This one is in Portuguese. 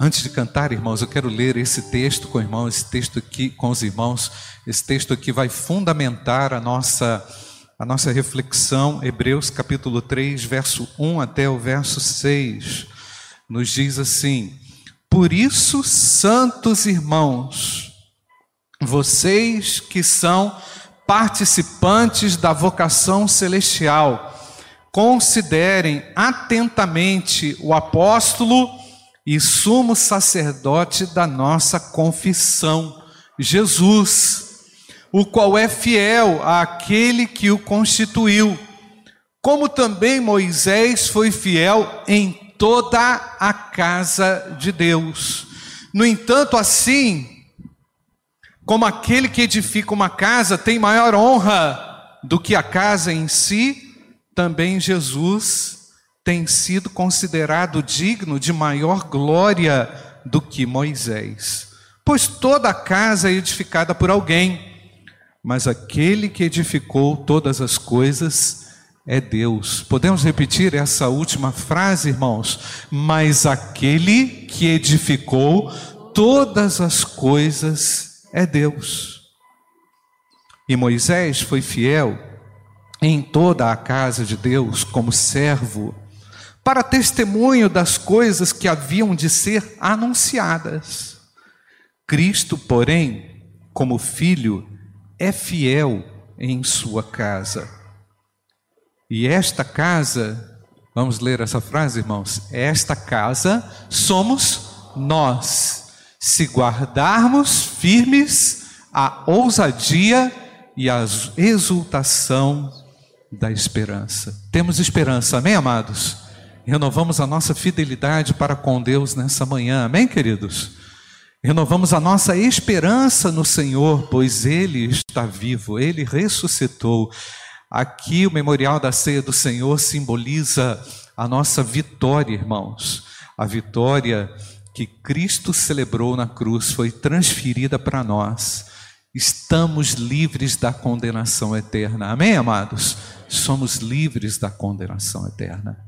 Antes de cantar, irmãos, eu quero ler esse texto com irmãos, esse texto aqui com os irmãos. Esse texto aqui vai fundamentar a nossa a nossa reflexão. Hebreus capítulo 3, verso 1 até o verso 6. Nos diz assim: Por isso, santos irmãos, vocês que são participantes da vocação celestial, considerem atentamente o apóstolo e sumo sacerdote da nossa confissão, Jesus, o qual é fiel àquele que o constituiu, como também Moisés foi fiel em toda a casa de Deus. No entanto, assim, como aquele que edifica uma casa tem maior honra do que a casa em si, também Jesus tem sido considerado digno de maior glória do que Moisés. Pois toda a casa é edificada por alguém, mas aquele que edificou todas as coisas é Deus. Podemos repetir essa última frase, irmãos? Mas aquele que edificou todas as coisas é Deus. E Moisés foi fiel em toda a casa de Deus como servo para testemunho das coisas que haviam de ser anunciadas. Cristo, porém, como filho, é fiel em sua casa. E esta casa, vamos ler essa frase, irmãos? Esta casa somos nós, se guardarmos firmes a ousadia e a exultação da esperança. Temos esperança, amém, amados? Renovamos a nossa fidelidade para com Deus nessa manhã, amém, queridos? Renovamos a nossa esperança no Senhor, pois Ele está vivo, Ele ressuscitou. Aqui o memorial da ceia do Senhor simboliza a nossa vitória, irmãos. A vitória que Cristo celebrou na cruz foi transferida para nós. Estamos livres da condenação eterna. Amém, amados? Somos livres da condenação eterna.